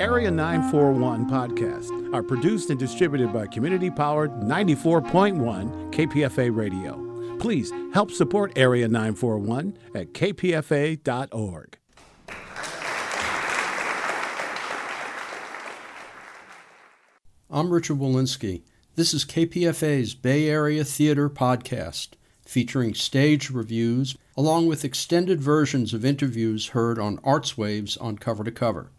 Area 941 podcasts are produced and distributed by community powered 94.1 KPFA Radio. Please help support Area 941 at kpfa.org. I'm Richard Wolinsky. This is KPFA's Bay Area Theater Podcast, featuring stage reviews along with extended versions of interviews heard on Arts Waves on Cover to Cover.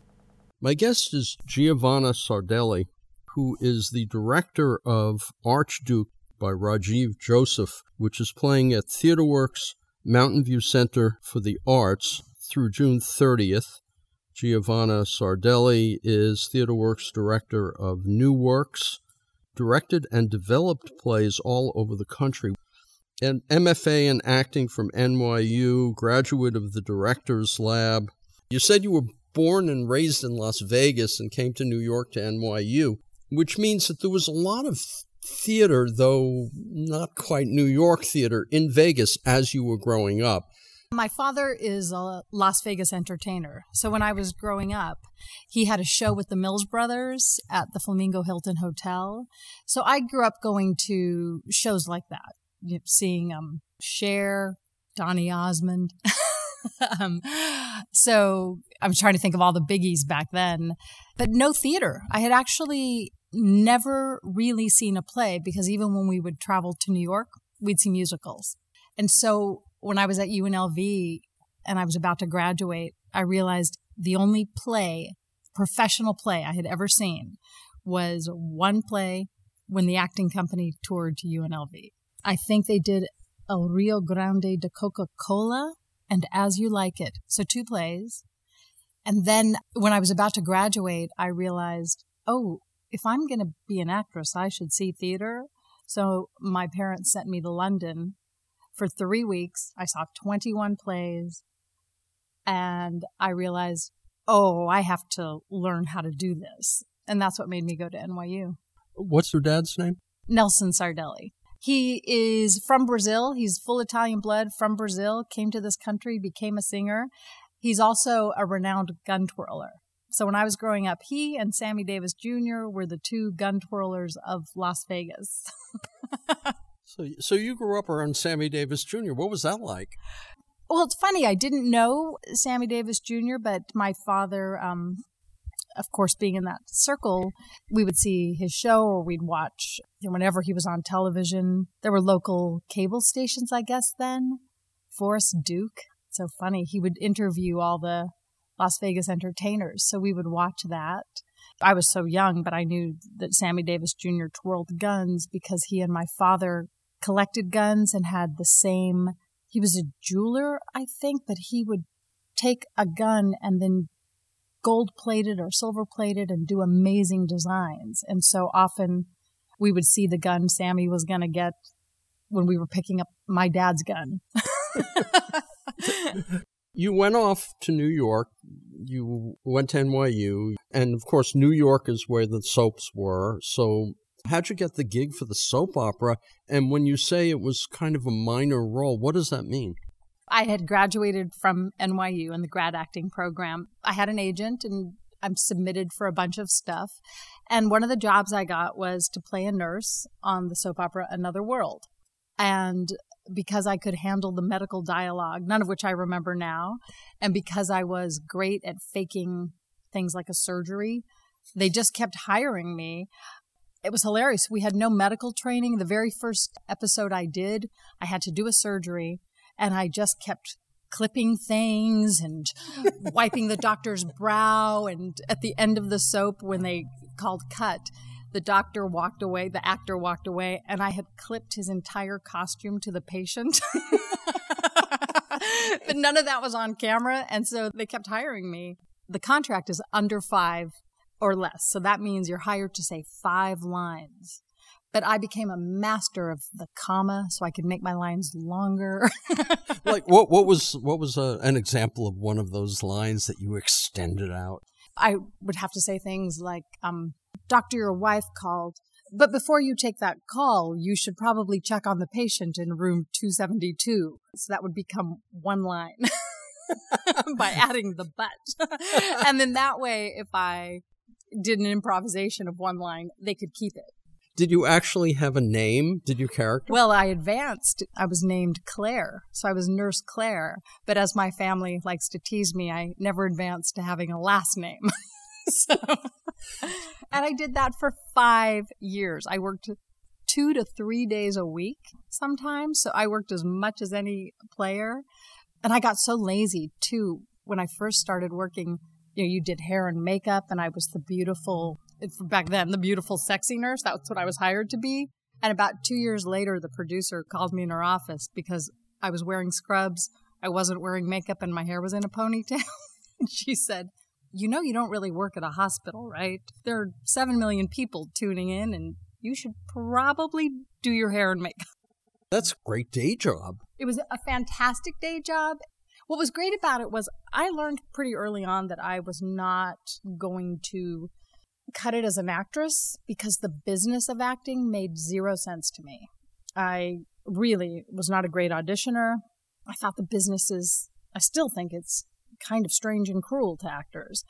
My guest is Giovanna Sardelli, who is the director of Archduke by Rajiv Joseph, which is playing at TheatreWorks Mountain View Center for the Arts through June 30th. Giovanna Sardelli is TheatreWorks director of New Works, directed and developed plays all over the country. An MFA in acting from NYU, graduate of the Directors Lab. You said you were born and raised in Las Vegas and came to New York to NYU, which means that there was a lot of theater, though not quite New York theater, in Vegas as you were growing up. My father is a Las Vegas entertainer. So when I was growing up, he had a show with the Mills Brothers at the Flamingo Hilton Hotel. So I grew up going to shows like that, you know, seeing um, Cher, Donny Osmond. um, so I'm trying to think of all the biggies back then, but no theater. I had actually never really seen a play because even when we would travel to New York, we'd see musicals. And so when I was at UNLV and I was about to graduate, I realized the only play, professional play I had ever seen was one play when the acting company toured to UNLV. I think they did El Rio Grande de Coca Cola and As You Like It. So two plays. And then when I was about to graduate, I realized, oh, if I'm going to be an actress, I should see theater. So my parents sent me to London for three weeks. I saw 21 plays and I realized, oh, I have to learn how to do this. And that's what made me go to NYU. What's your dad's name? Nelson Sardelli. He is from Brazil. He's full Italian blood from Brazil, came to this country, became a singer. He's also a renowned gun twirler. So when I was growing up, he and Sammy Davis Jr. were the two gun twirlers of Las Vegas. So, so you grew up around Sammy Davis Jr. What was that like? Well, it's funny. I didn't know Sammy Davis Jr., but my father, um, of course, being in that circle, we would see his show or we'd watch you know, whenever he was on television. There were local cable stations, I guess, then. Forrest Duke. So funny. He would interview all the Las Vegas entertainers. So we would watch that. I was so young, but I knew that Sammy Davis Jr. twirled guns because he and my father collected guns and had the same. He was a jeweler, I think, but he would take a gun and then gold plated or silver plated and do amazing designs. And so often we would see the gun Sammy was going to get when we were picking up my dad's gun. you went off to New York. You went to NYU. And of course, New York is where the soaps were. So How'd you get the gig for the soap opera? And when you say it was kind of a minor role, what does that mean? I had graduated from NYU in the grad acting program. I had an agent and I'm submitted for a bunch of stuff. And one of the jobs I got was to play a nurse on the soap opera Another World. And because I could handle the medical dialogue, none of which I remember now, and because I was great at faking things like a surgery, they just kept hiring me it was hilarious. We had no medical training. The very first episode I did, I had to do a surgery and I just kept clipping things and wiping the doctor's brow. And at the end of the soap, when they called cut, the doctor walked away, the actor walked away, and I had clipped his entire costume to the patient. but none of that was on camera. And so they kept hiring me. The contract is under five or less. So that means you're hired to say five lines. But I became a master of the comma, so I could make my lines longer. like what? What was what was a, uh, an example of one of those lines that you extended out? I would have to say things like, um, "Doctor, your wife called." But before you take that call, you should probably check on the patient in room 272. So that would become one line by adding the but. and then that way, if I did an improvisation of one line, they could keep it. Did you actually have a name? Did your character? Well, I advanced. I was named Claire. So I was Nurse Claire. But as my family likes to tease me, I never advanced to having a last name. so, and I did that for five years. I worked two to three days a week sometimes. So I worked as much as any player. And I got so lazy too. When I first started working, you know, you did hair and makeup, and I was the beautiful, back then, the beautiful, sexy nurse. That's what I was hired to be. And about two years later, the producer called me in her office because I was wearing scrubs, I wasn't wearing makeup, and my hair was in a ponytail. and she said, You know, you don't really work at a hospital, right? There are seven million people tuning in, and you should probably do your hair and makeup. That's a great day job. It was a fantastic day job. What was great about it was I learned pretty early on that I was not going to cut it as an actress because the business of acting made zero sense to me. I really was not a great auditioner. I thought the business is, I still think it's kind of strange and cruel to actors.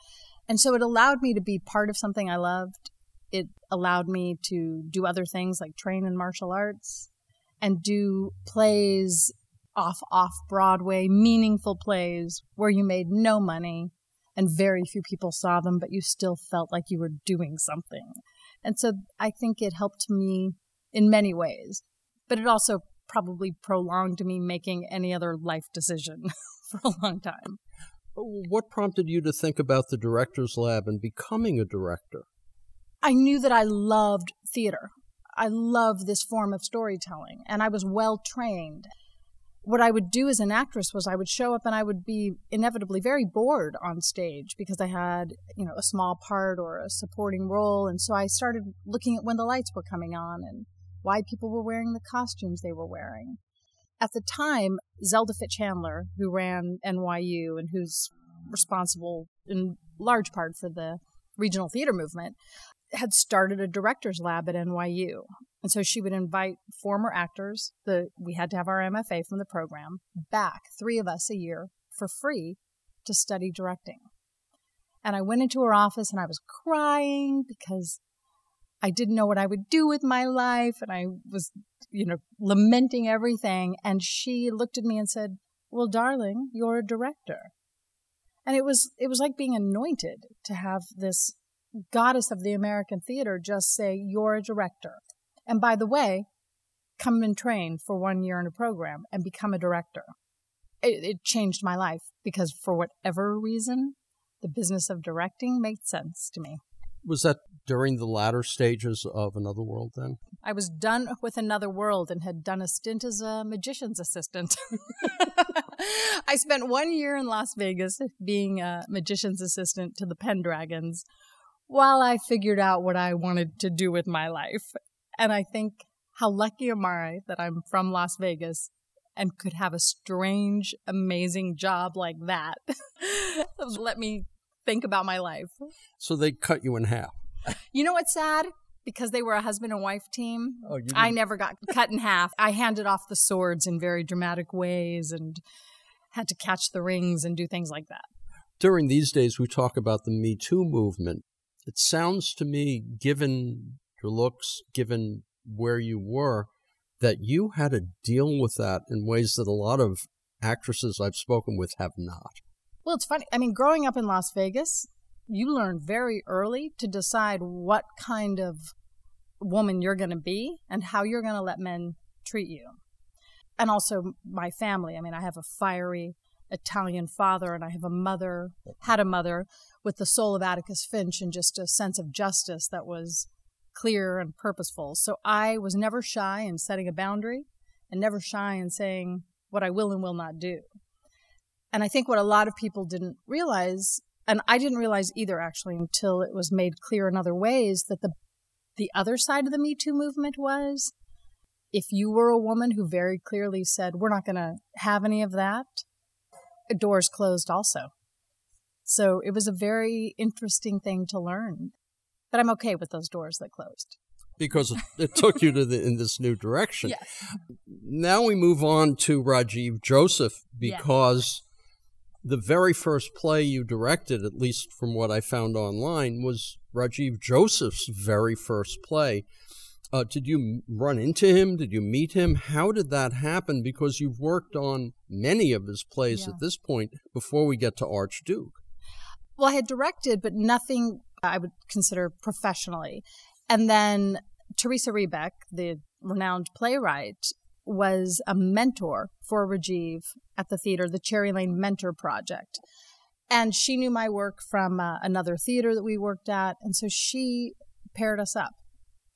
And so it allowed me to be part of something I loved. It allowed me to do other things like train in martial arts and do plays off off Broadway, meaningful plays where you made no money and very few people saw them, but you still felt like you were doing something. And so I think it helped me in many ways, but it also probably prolonged me making any other life decision for a long time. What prompted you to think about the director's lab and becoming a director? I knew that I loved theater. I love this form of storytelling, and I was well trained. What I would do as an actress was I would show up and I would be inevitably very bored on stage because I had, you know, a small part or a supporting role. And so I started looking at when the lights were coming on and why people were wearing the costumes they were wearing. At the time, Zelda Fichandler, who ran NYU and who's responsible in large part for the regional theater movement, had started a director's lab at NYU. And so she would invite former actors, the we had to have our MFA from the program, back, three of us a year for free to study directing. And I went into her office and I was crying because I didn't know what I would do with my life and I was, you know, lamenting everything and she looked at me and said, "Well, darling, you're a director." And it was it was like being anointed to have this goddess of the American theater just say, You're a director. And by the way, come and train for one year in a program and become a director. It, it changed my life because for whatever reason, the business of directing made sense to me. Was that during the latter stages of Another World then? I was done with Another World and had done a stint as a magician's assistant. I spent one year in Las Vegas being a magician's assistant to the Pendragons, while I figured out what I wanted to do with my life. And I think how lucky am I that I'm from Las Vegas and could have a strange, amazing job like that. Let me think about my life. So they cut you in half. You know what's sad? Because they were a husband and wife team, oh, I never got cut in half. I handed off the swords in very dramatic ways and had to catch the rings and do things like that. During these days, we talk about the Me Too movement. It sounds to me, given your looks, given where you were, that you had to deal with that in ways that a lot of actresses I've spoken with have not. Well, it's funny. I mean, growing up in Las Vegas, you learn very early to decide what kind of woman you're going to be and how you're going to let men treat you. And also my family. I mean, I have a fiery Italian father and I have a mother, had a mother with the soul of Atticus Finch and just a sense of justice that was clear and purposeful. So I was never shy in setting a boundary and never shy in saying what I will and will not do. And I think what a lot of people didn't realize, and I didn't realize either actually until it was made clear in other ways, that the the other side of the Me Too movement was if you were a woman who very clearly said, We're not going to have any of that, doors closed also. So it was a very interesting thing to learn. But I'm okay with those doors that closed. Because it took you to the, in this new direction. Yes. Now we move on to Rajiv Joseph because yes. The very first play you directed, at least from what I found online, was Rajiv Joseph's very first play. Uh, did you run into him? Did you meet him? How did that happen? Because you've worked on many of his plays yeah. at this point before we get to Archduke. Well, I had directed, but nothing I would consider professionally. And then Teresa Rebeck, the renowned playwright, was a mentor for Rajiv at the theater, the Cherry Lane Mentor Project. And she knew my work from uh, another theater that we worked at. And so she paired us up.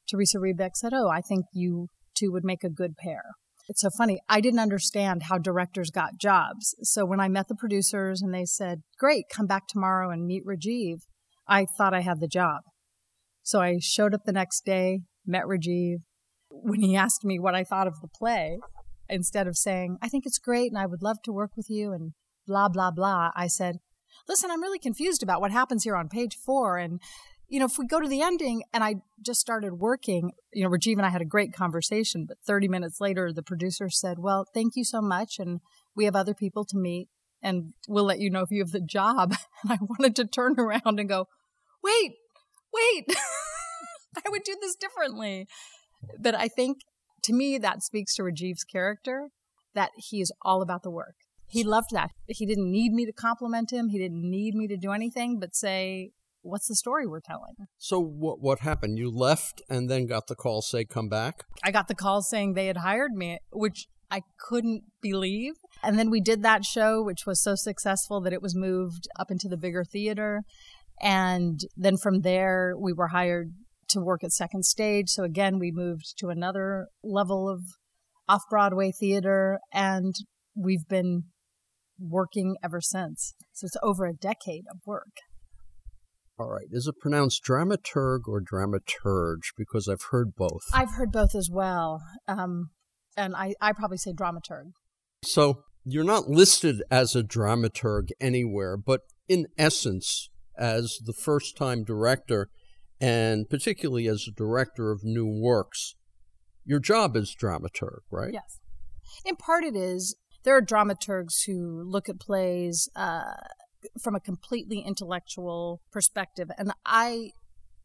Teresa Rebeck said, Oh, I think you two would make a good pair. It's so funny. I didn't understand how directors got jobs. So when I met the producers and they said, Great, come back tomorrow and meet Rajiv, I thought I had the job. So I showed up the next day, met Rajiv. When he asked me what I thought of the play, instead of saying, I think it's great and I would love to work with you and blah, blah, blah, I said, Listen, I'm really confused about what happens here on page four. And you know, if we go to the ending and I just started working, you know, Rajiv and I had a great conversation, but 30 minutes later, the producer said, Well, thank you so much. And we have other people to meet and we'll let you know if you have the job. And I wanted to turn around and go, Wait, wait, I would do this differently. But I think to me, that speaks to Rajiv's character that he is all about the work. He loved that. He didn't need me to compliment him. He didn't need me to do anything but say, what's the story we're telling? So what what happened? You left and then got the call say come back? I got the call saying they had hired me, which I couldn't believe. And then we did that show which was so successful that it was moved up into the bigger theater. And then from there we were hired to work at Second Stage. So again, we moved to another level of off Broadway theater and we've been working ever since. So it's over a decade of work. All right. Is it pronounced dramaturg or dramaturge? Because I've heard both. I've heard both as well. Um, and I, I probably say dramaturg. So you're not listed as a dramaturg anywhere, but in essence, as the first time director, and particularly as a director of new works, your job is dramaturg, right? Yes. In part, it is. There are dramaturgs who look at plays uh, from a completely intellectual perspective. And I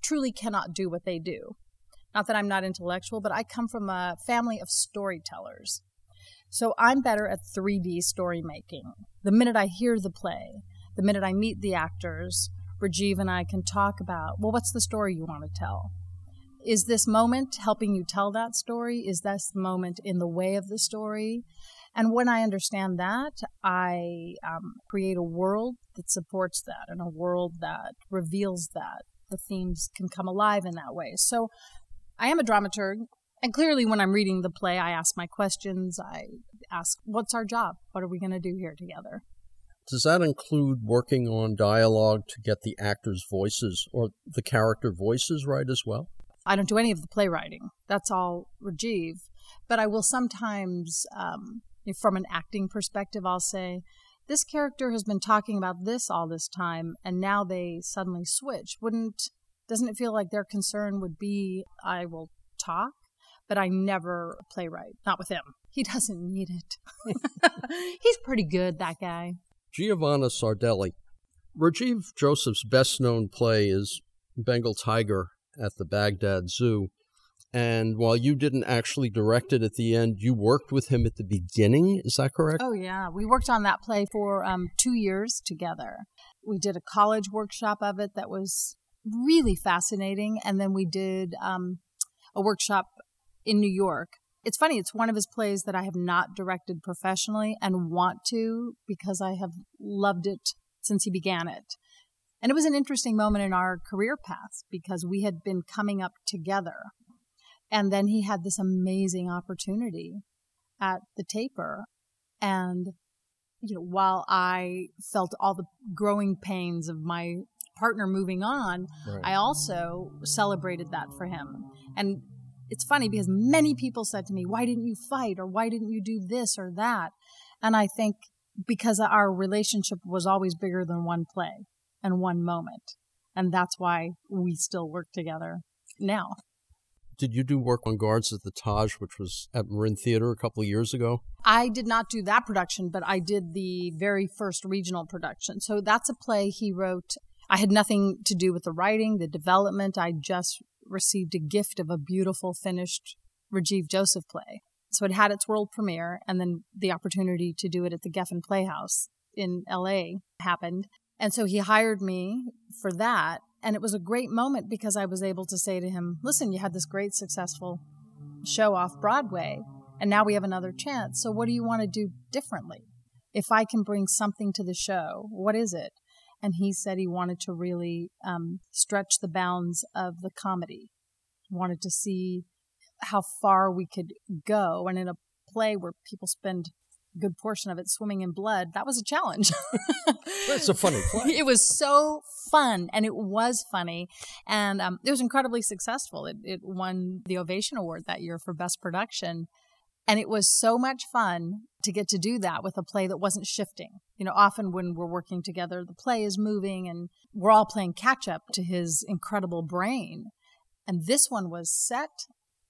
truly cannot do what they do. Not that I'm not intellectual, but I come from a family of storytellers. So I'm better at 3D story making. The minute I hear the play, the minute I meet the actors, Rajiv and I can talk about, well, what's the story you want to tell? Is this moment helping you tell that story? Is this moment in the way of the story? And when I understand that, I um, create a world that supports that and a world that reveals that. The themes can come alive in that way. So I am a dramaturg. And clearly, when I'm reading the play, I ask my questions. I ask, what's our job? What are we going to do here together? Does that include working on dialogue to get the actors' voices or the character voices right as well? I don't do any of the playwriting. That's all Rajiv. But I will sometimes um, from an acting perspective, I'll say, this character has been talking about this all this time, and now they suddenly switch. Wouldn't, doesn't it feel like their concern would be, I will talk? But I never playwright, not with him. He doesn't need it. He's pretty good, that guy. Giovanna Sardelli. Rajiv Joseph's best known play is Bengal Tiger at the Baghdad Zoo. And while you didn't actually direct it at the end, you worked with him at the beginning. Is that correct? Oh, yeah. We worked on that play for um, two years together. We did a college workshop of it that was really fascinating. And then we did um, a workshop in New York. It's funny, it's one of his plays that I have not directed professionally and want to because I have loved it since he began it. And it was an interesting moment in our career paths because we had been coming up together and then he had this amazing opportunity at the taper. And, you know, while I felt all the growing pains of my partner moving on, right. I also celebrated that for him. And it's funny because many people said to me, Why didn't you fight? Or why didn't you do this or that? And I think because our relationship was always bigger than one play and one moment. And that's why we still work together now did you do work on Guards at the Taj, which was at Marin Theater a couple of years ago? I did not do that production, but I did the very first regional production. So that's a play he wrote I had nothing to do with the writing, the development. I just received a gift of a beautiful finished Rajiv Joseph play. So it had its world premiere, and then the opportunity to do it at the Geffen Playhouse in LA happened. And so he hired me for that. And it was a great moment because I was able to say to him, listen, you had this great successful show off Broadway, and now we have another chance. So what do you want to do differently? If I can bring something to the show, what is it? And he said he wanted to really um, stretch the bounds of the comedy, wanted to see how far we could go. And in a play where people spend a good portion of it swimming in blood, that was a challenge. it's a funny play. It was so fun, and it was funny, and um, it was incredibly successful. It, it won the Ovation Award that year for Best Production. And it was so much fun to get to do that with a play that wasn't shifting. You know, often when we're working together, the play is moving and we're all playing catch up to his incredible brain. And this one was set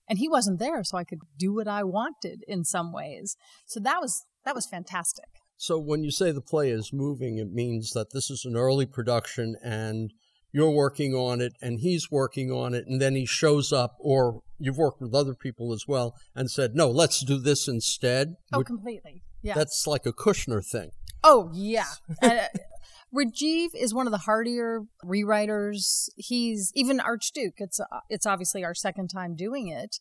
and he wasn't there so I could do what I wanted in some ways. So that was that was fantastic. So when you say the play is moving, it means that this is an early production and you're working on it and he's working on it and then he shows up or you've worked with other people as well and said no let's do this instead oh completely yeah that's like a kushner thing oh yeah uh, Rajiv is one of the hardier rewriters. He's even Archduke. It's uh, it's obviously our second time doing it,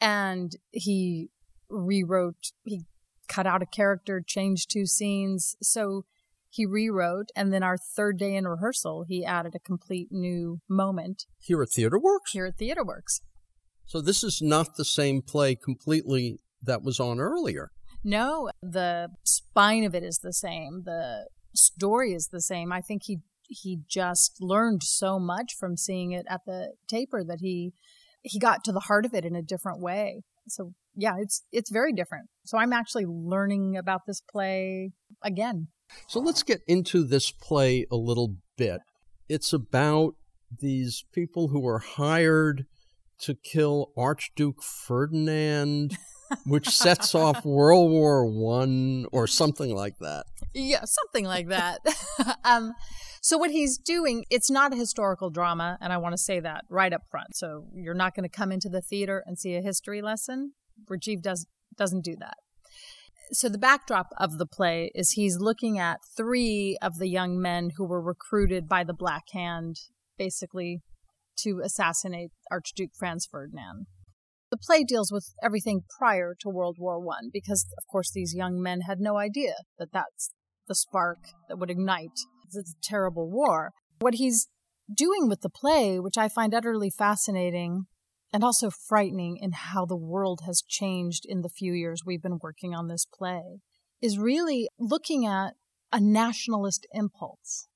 and he rewrote. He cut out a character, changed two scenes. So he rewrote, and then our third day in rehearsal, he added a complete new moment. Here at TheatreWorks? Here at TheatreWorks. So this is not the same play completely that was on earlier. No, the spine of it is the same. The story is the same. I think he he just learned so much from seeing it at the taper that he he got to the heart of it in a different way. So yeah, it's it's very different. So I'm actually learning about this play again. So let's get into this play a little bit. It's about these people who are hired to kill Archduke Ferdinand, which sets off World War One or something like that. Yeah, something like that. um, so what he's doing, it's not a historical drama, and I want to say that right up front. So you're not going to come into the theater and see a history lesson. Rajiv does doesn't do that so the backdrop of the play is he's looking at three of the young men who were recruited by the Black Hand, basically, to assassinate Archduke Franz Ferdinand. The play deals with everything prior to World War One, because of course these young men had no idea that that's the spark that would ignite this terrible war. What he's doing with the play, which I find utterly fascinating, and also frightening in how the world has changed in the few years we've been working on this play, is really looking at a nationalist impulse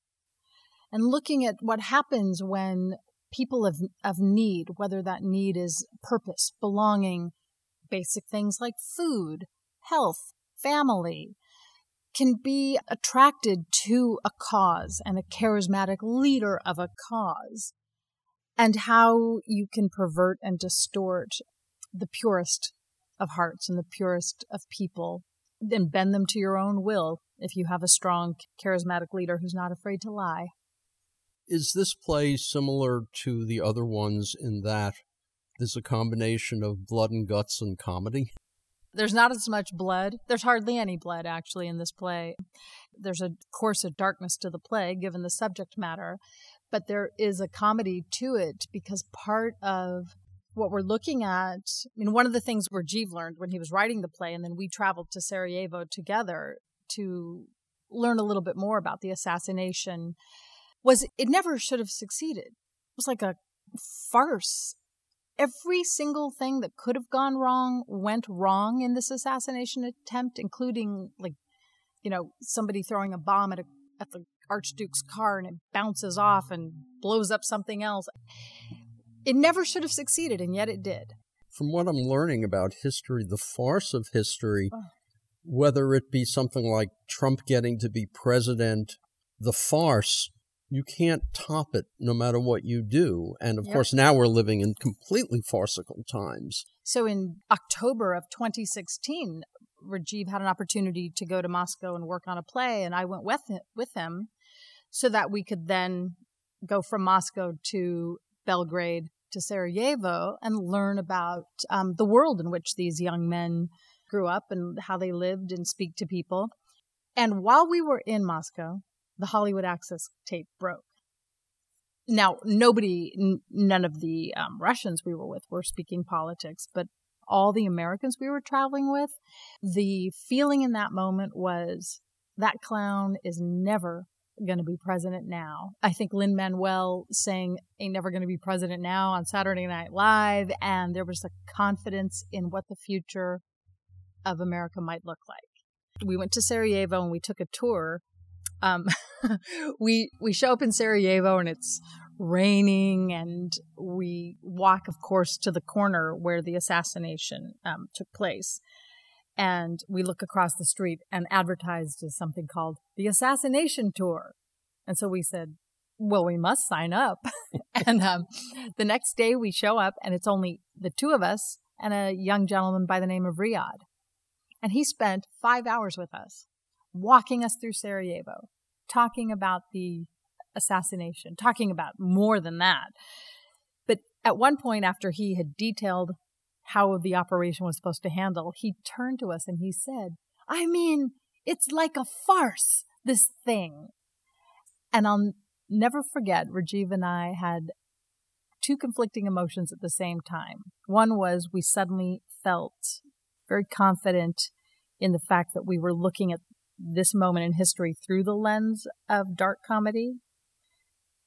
and looking at what happens when people of, of need, whether that need is purpose, belonging, basic things like food, health, family, can be attracted to a cause and a charismatic leader of a cause and how you can pervert and distort the purest of hearts and the purest of people and bend them to your own will if you have a strong, charismatic leader who's not afraid to lie. Is this play similar to the other ones in that there's a combination of blood and guts and comedy? There's not as much blood. There's hardly any blood, actually, in this play. There's a course of darkness to the play, given the subject matter but there is a comedy to it because part of what we're looking at, I mean, one of the things Rajiv learned when he was writing the play, and then we traveled to Sarajevo together to learn a little bit more about the assassination, was it never should have succeeded. It was like a farce. Every single thing that could have gone wrong went wrong in this assassination attempt, including like, you know, somebody throwing a bomb at a at the Archduke's car and it bounces off and blows up something else. It never should have succeeded, and yet it did. From what I'm learning about history, the farce of history, whether it be something like Trump getting to be president, the farce, you can't top it no matter what you do. And of yep. course, now we're living in completely farcical times. So in October of 2016, Rajiv had an opportunity to go to Moscow and work on a play, and I went with with him so that we could then go from Moscow to Belgrade to Sarajevo and learn about um, the world in which these young men grew up and how they lived and speak to people. And while we were in Moscow, the Hollywood Access tape broke. Now, nobody, n- none of the um, Russians we were with were speaking politics, but all the Americans we were traveling with, the feeling in that moment was that clown is never going to be president now. I think Lin Manuel saying ain't never going to be president now on Saturday Night Live. And there was a confidence in what the future of America might look like. We went to Sarajevo and we took a tour. Um, we we show up in Sarajevo and it's raining, and we walk, of course, to the corner where the assassination um, took place. And we look across the street and advertised as something called the Assassination Tour. And so we said, well, we must sign up. and um, the next day we show up, and it's only the two of us and a young gentleman by the name of Riyad. And he spent five hours with us, walking us through Sarajevo, talking about the assassination, talking about more than that. But at one point, after he had detailed how the operation was supposed to handle, he turned to us and he said, I mean, it's like a farce, this thing. And I'll never forget, Rajiv and I had two conflicting emotions at the same time. One was we suddenly felt very confident in the fact that we were looking at this moment in history through the lens of dark comedy.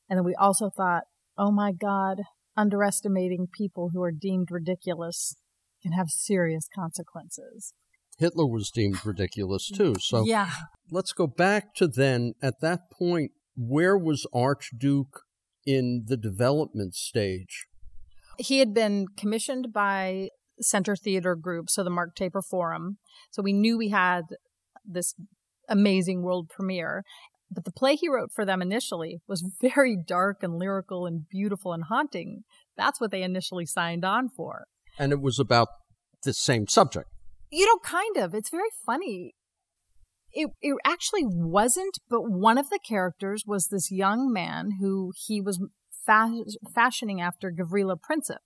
And then we also thought, oh my God, underestimating people who are deemed ridiculous can have serious consequences. Hitler was deemed ridiculous too. So yeah. let's go back to then. At that point, where was Archduke in the development stage? He had been commissioned by Center Theater Group, so the Mark Taper Forum. So we knew we had this amazing world premiere. But the play he wrote for them initially was very dark and lyrical and beautiful and haunting. That's what they initially signed on for. And it was about the same subject. You know, kind of. It's very funny. It, it actually wasn't, but one of the characters was this young man who he was fa- fashioning after Gavrilo Princip.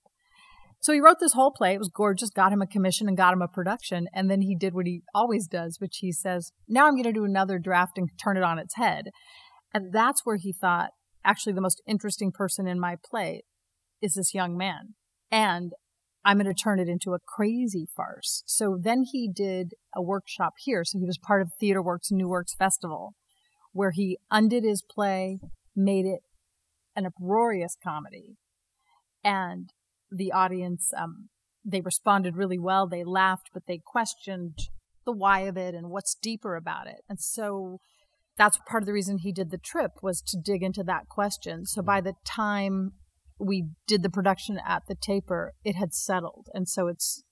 So he wrote this whole play. It was gorgeous, got him a commission and got him a production. And then he did what he always does, which he says, now I'm going to do another draft and turn it on its head. And that's where he thought, actually, the most interesting person in my play is this young man. And I'm going to turn it into a crazy farce. So then he did a workshop here. So he was part of TheatreWorks New Works Festival, where he undid his play, made it an uproarious comedy. And the audience, um, they responded really well. They laughed, but they questioned the why of it and what's deeper about it. And so that's part of the reason he did the trip was to dig into that question. So by the time we did the production at the taper, it had settled. And so it's,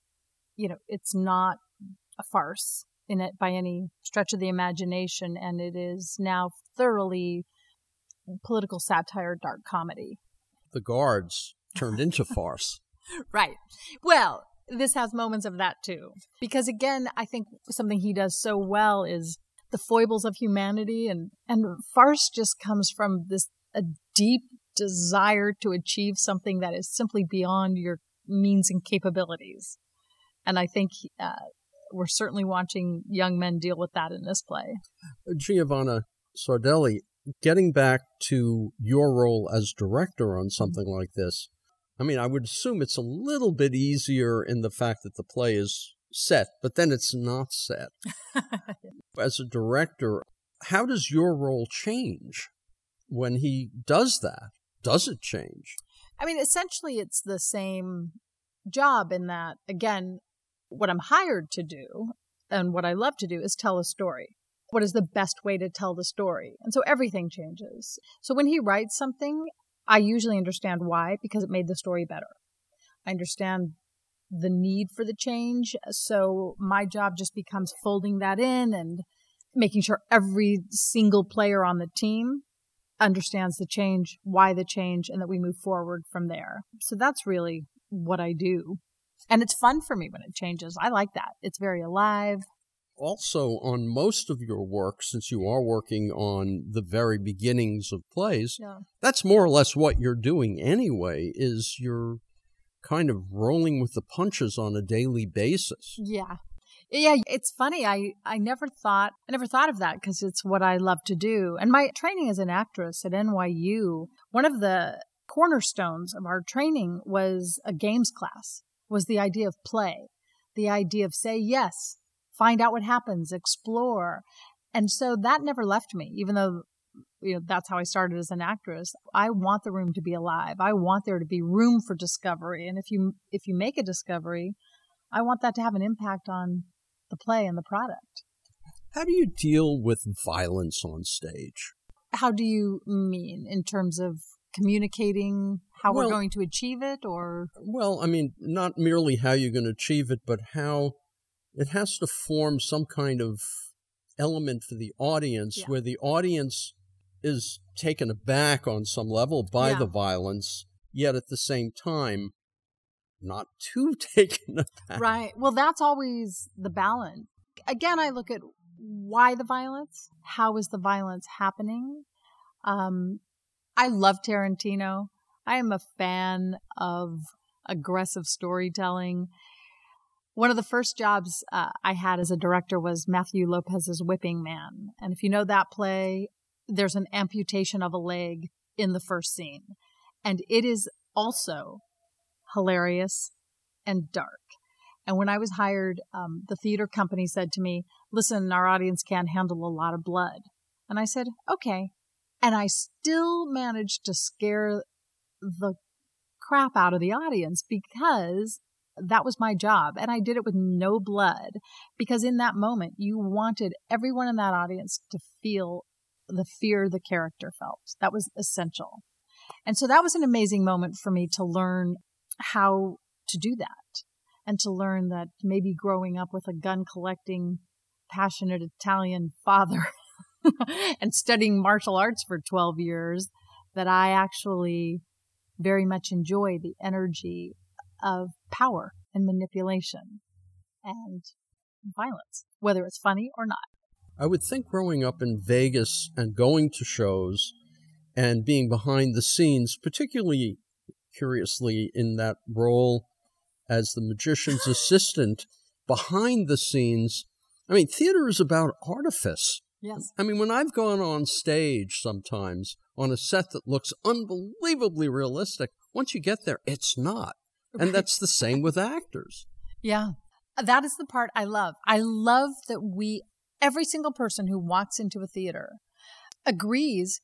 you know, it's not a farce in it by any stretch of the imagination. And it is now thoroughly political satire, dark comedy. The guards turned into farce. Right. Well, this has moments of that too. Because again, I think something he does so well is the foibles of humanity and and farce just comes from this a deep desire to achieve something that is simply beyond your means and capabilities. And I think uh, we're certainly watching young men deal with that in this play. Giovanna Sardelli, getting back to your role as director on something like this, I mean, I would assume it's a little bit easier in the fact that the play is set, but then it's not set. As a director, how does your role change when he does that? Does it change? I mean, essentially, it's the same job in that, again, what I'm hired to do and what I love to do is tell a story. What is the best way to tell the story? And so everything changes. So when he writes something, I usually understand why because it made the story better. I understand the need for the change. So my job just becomes folding that in and making sure every single player on the team understands the change, why the change, and that we move forward from there. So that's really what I do. And it's fun for me when it changes. I like that. It's very alive. Also on most of your work, since you are working on the very beginnings of plays, Yeah. that's more or less what you're doing anyway, is you're kind of rolling with the punches on a daily basis. Yeah. Yeah, it's funny. I, I never thought I never thought of that because it's what I love to do. And my training as an actress at NYU, one of the cornerstones of our training was a games class. Was the idea of play, the idea of say yes, find out what happens, explore. And so that never left me, even though you know that's how I started as an actress. I want the room to be alive. I want there to be room for discovery. And if you if you make a discovery, I want that to have an impact on the play and the product. How do you deal with violence on stage? How do you mean in terms of communicating how Well- we're going to achieve it or Well, I mean, not merely how you're going to achieve it, but how it has to form some kind of element for the audience Yeah. where the audience is taken aback on some level by Yeah. the violence, yet at the same time, not too taken aback. Right. Well, that's always the balance. Again, I look at why the violence, how is the violence happening? Um, I love Tarantino. I am a fan of aggressive storytelling. One of the first jobs uh, I had as a director was Matthew Lopez's Whipping Man. And if you know that play, there's an amputation of a leg in the first scene. And it is also hilarious and dark. And when I was hired, um, the theater company said to me, listen, our audience can't handle a lot of blood. And I said, okay. And I still managed to scare the crap out of the audience because that was my job. And I did it with no blood because in that moment, you wanted everyone in that audience to feel the fear the character felt. That was essential. And so that was an amazing moment for me to learn how to do that and to learn that maybe growing up with a gun collecting, passionate Italian father and studying martial arts for 12 years, that I actually very much enjoy the energy of power and manipulation and violence, whether it's funny or not. I would think growing up in Vegas and going to shows and being behind the scenes, particularly curiously in that role as the magician's assistant behind the scenes. I mean, theater is about artifice. Yes. I mean, when I've gone on stage sometimes on a set that looks unbelievably realistic, once you get there, it's not. And that's the same with actors. Yeah. That is the part I love. I love that we, every single person who walks into a theater agrees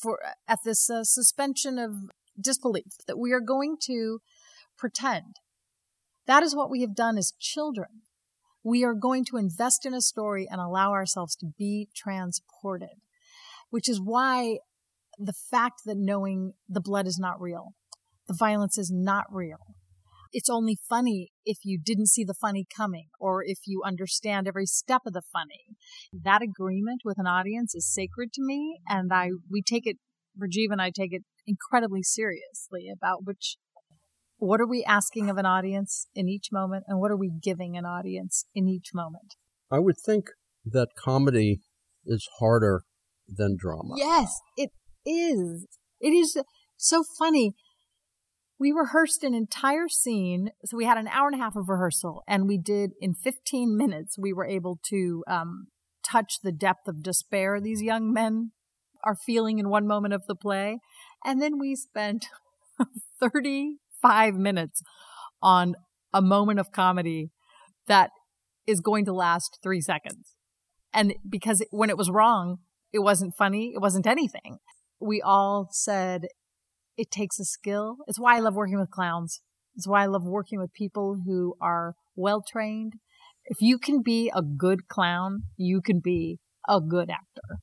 for at this uh, suspension of disbelief that we are going to pretend. That is what we have done as children. We are going to invest in a story and allow ourselves to be transported, which is why the fact that knowing the blood is not real, the violence is not real, it's only funny if you didn't see the funny coming or if you understand every step of the funny. That agreement with an audience is sacred to me and I we take it Rajiv and I take it incredibly seriously about which what are we asking of an audience in each moment and what are we giving an audience in each moment. I would think that comedy is harder than drama. Yes, it is. It is so funny. We rehearsed an entire scene. So we had an hour and a half of rehearsal, and we did in 15 minutes, we were able to um, touch the depth of despair these young men are feeling in one moment of the play. And then we spent 35 minutes on a moment of comedy that is going to last three seconds. And because when it was wrong, it wasn't funny, it wasn't anything. We all said it takes a skill. It's why I love working with clowns. It's why I love working with people who are well trained. If you can be a good clown, you can be a good actor.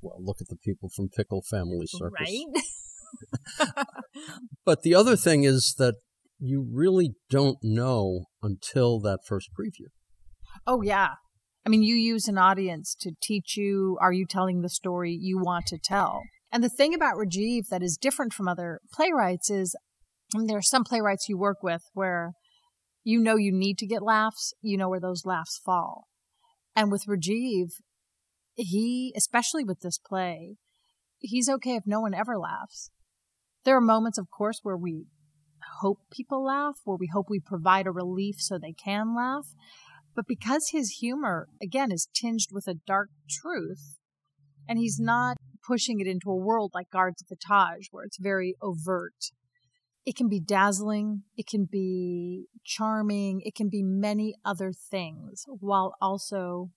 Well, look at the people from Pickle Family Circus. Right? But the other thing is that you really don't know until that first preview. oh, yeah. I mean, you use an audience to teach you are you telling the story you want to tell? And the thing about Rajiv that is different from other playwrights is I mean, there are some playwrights you work with where you know you need to get laughs, you know where those laughs fall. And with Rajiv, he, especially with this play, he's okay if no one ever laughs. There are moments, of course, where we hope people laugh, where we hope we provide a relief so they can laugh. But because his humor, again, is tinged with a dark truth, and he's not pushing it into a world like Guards of the Taj, where it's very overt. It can be dazzling, it can be charming, it can be many other things, while also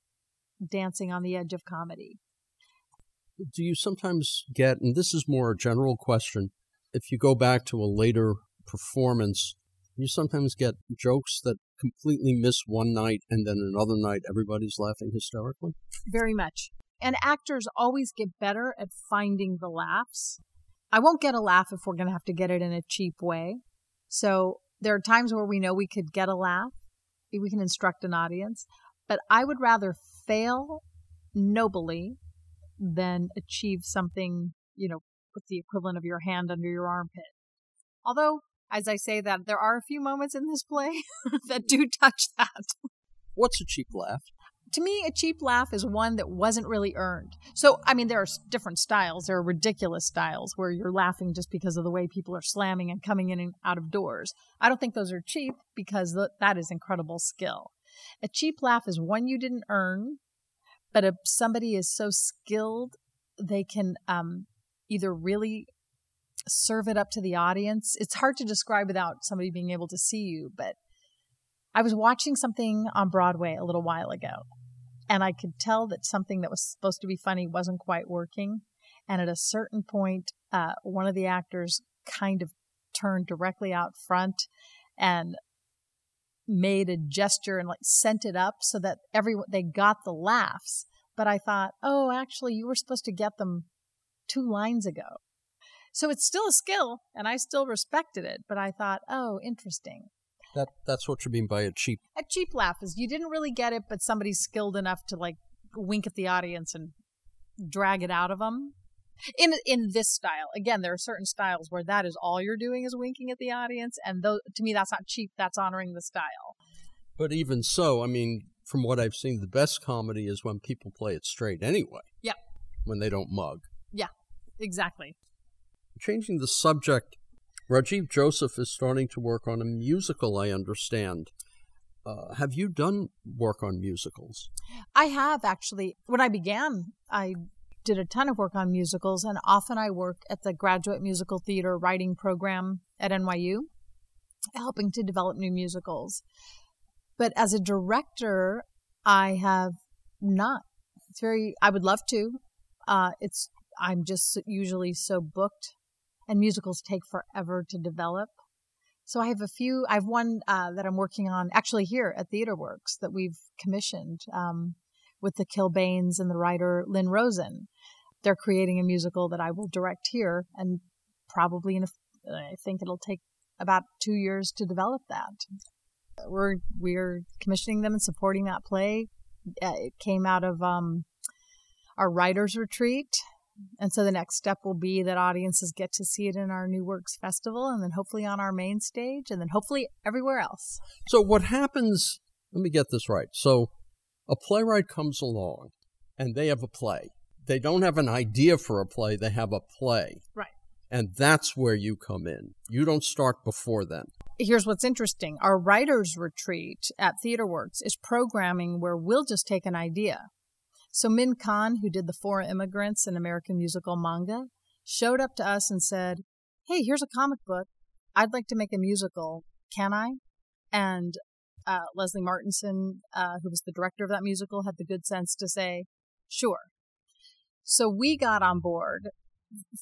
dancing on the edge of comedy. Do you sometimes get, and this is more a general question, if you go back to a later performance, you sometimes get jokes that completely miss one night and then another night everybody's laughing hysterically? Very much. And actors always get better at finding the laughs. I won't get a laugh if we're going to have to get it in a cheap way. So there are times where we know we could get a laugh, we can instruct an audience, but I would rather fail nobly than achieve something, you know, with the equivalent of your hand under your armpit. Although, as I say that, there are a few moments in this play that do touch that. What's a cheap laugh? To me, a cheap laugh is one that wasn't really earned. So, I mean, there are different styles. There are ridiculous styles where you're laughing just because of the way people are slamming and coming in and out of doors. I don't think those are cheap because that is incredible skill. A cheap laugh is one you didn't earn, but if somebody is so skilled, they can um, either really serve it up to the audience. It's hard to describe without somebody being able to see you, but I was watching something on Broadway a little while ago, and I could tell that something that was supposed to be funny wasn't quite working. And at a certain point, uh, one of the actors kind of turned directly out front and made a gesture and like sent it up so that everyone they got the laughs. But I thought, oh, actually, you were supposed to get them two lines ago. So it's still a skill, and I still respected it. But I thought, oh, interesting. That that's what you mean by a cheap. A cheap laugh is you didn't really get it, but somebody's skilled enough to like wink at the audience and drag it out of them. In in this style, again, there are certain styles where that is all you're doing is winking at the audience, and though to me that's not cheap. That's honoring the style. But even so, I mean, from what I've seen, the best comedy is when people play it straight anyway. Yeah. When they don't mug. Yeah, exactly. Changing the subject, Rajiv Joseph is starting to work on a musical, I understand. Uh, have you done work on musicals? I have actually. When I began, I did a ton of work on musicals, and often I work at the graduate musical theater writing program at NYU, helping to develop new musicals. But as a director, I have not. It's very, I would love to. Uh, it's, I'm just usually so booked, and musicals take forever to develop. So I have a few. I have one uh, that I'm working on actually here at TheatreWorks that we've commissioned. Um, with the Kilbanes and the writer Lynn Rosen. They're creating a musical that I will direct here, and probably in a, I think it'll take about two years to develop that. We're we're commissioning them and supporting that play. Uh, it came out of um, our writers retreat, and so the next step will be that audiences get to see it in our New Works Festival, and then hopefully on our main stage, and then hopefully everywhere else. So what happens? Let me get this right. So a playwright comes along and they have a play. They don't have an idea for a play, they have a play. Right. And that's where you come in. You don't start before then. Here's what's interesting our writers' retreat at TheatreWorks is programming where we'll just take an idea. So Min Kahng, who did The Four Immigrants in American musical manga, showed up to us and said, Hey, here's a comic book. I'd like to make a musical. Can I? And uh, Leslie Martinson, uh, who was the director of that musical, had the good sense to say, sure. So we got on board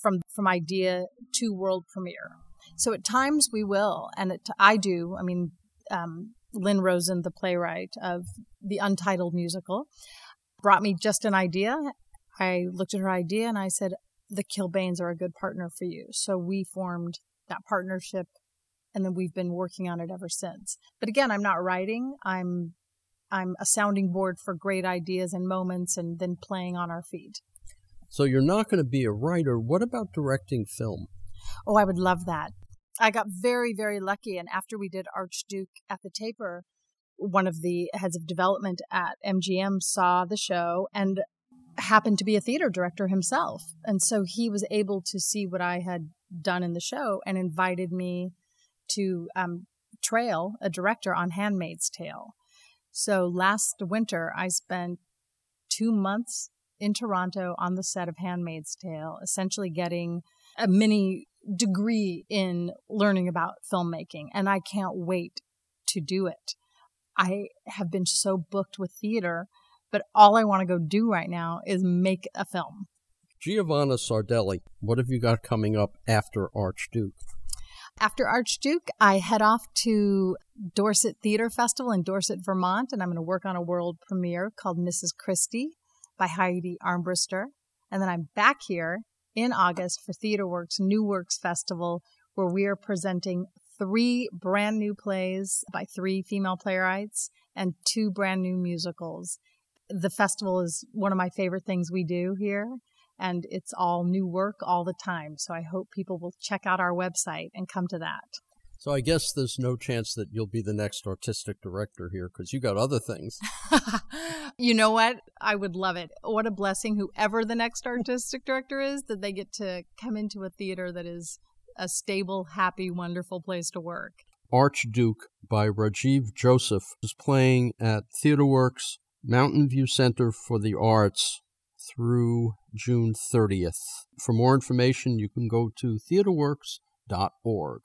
from from idea to world premiere. So at times we will, and it, I do. I mean, um, Lynn Rosen, the playwright of the Untitled musical, brought me just an idea. I looked at her idea and I said, "The Kilbanes are a good partner for you." So we formed that partnership and then we've been working on it ever since. But again, I'm not writing. I'm I'm a sounding board for great ideas and moments and then playing on our feet. So you're not going to be a writer. What about directing film? Oh, I would love that. I got very, very lucky. And after we did Archduke at the Taper, one of the heads of development at MGM saw the show and happened to be a theater director himself. And so he was able to see what I had done in the show and invited me to um, trail a director on Handmaid's Tale. So last winter, I spent two months in Toronto on the set of Handmaid's Tale, essentially getting a mini degree in learning about filmmaking. And I can't wait to do it. I have been so booked with theater, but all I want to go do right now is make a film. Giovanna Sardelli, what have you got coming up after Archduke? After Archduke, I head off to Dorset Theater Festival in Dorset, Vermont, and I'm going to work on a world premiere called Mrs. Christie by Heidi Armbruster. And then I'm back here in August for TheatreWorks New Works Festival, where we are presenting three brand new plays by three female playwrights and two brand new musicals. The festival is one of my favorite things we do here, and it's all new work all the time. So I hope people will check out our website and come to that. So I guess there's no chance that you'll be the next artistic director here because you got other things. you know what? I would love it. What a blessing, whoever the next artistic director is, that they get to come into a theater that is a stable, happy, wonderful place to work. Archduke by Rajiv Joseph is playing at TheatreWorks Mountain View Center for the Arts through June 30th. For more information, you can go to theatreworks.org.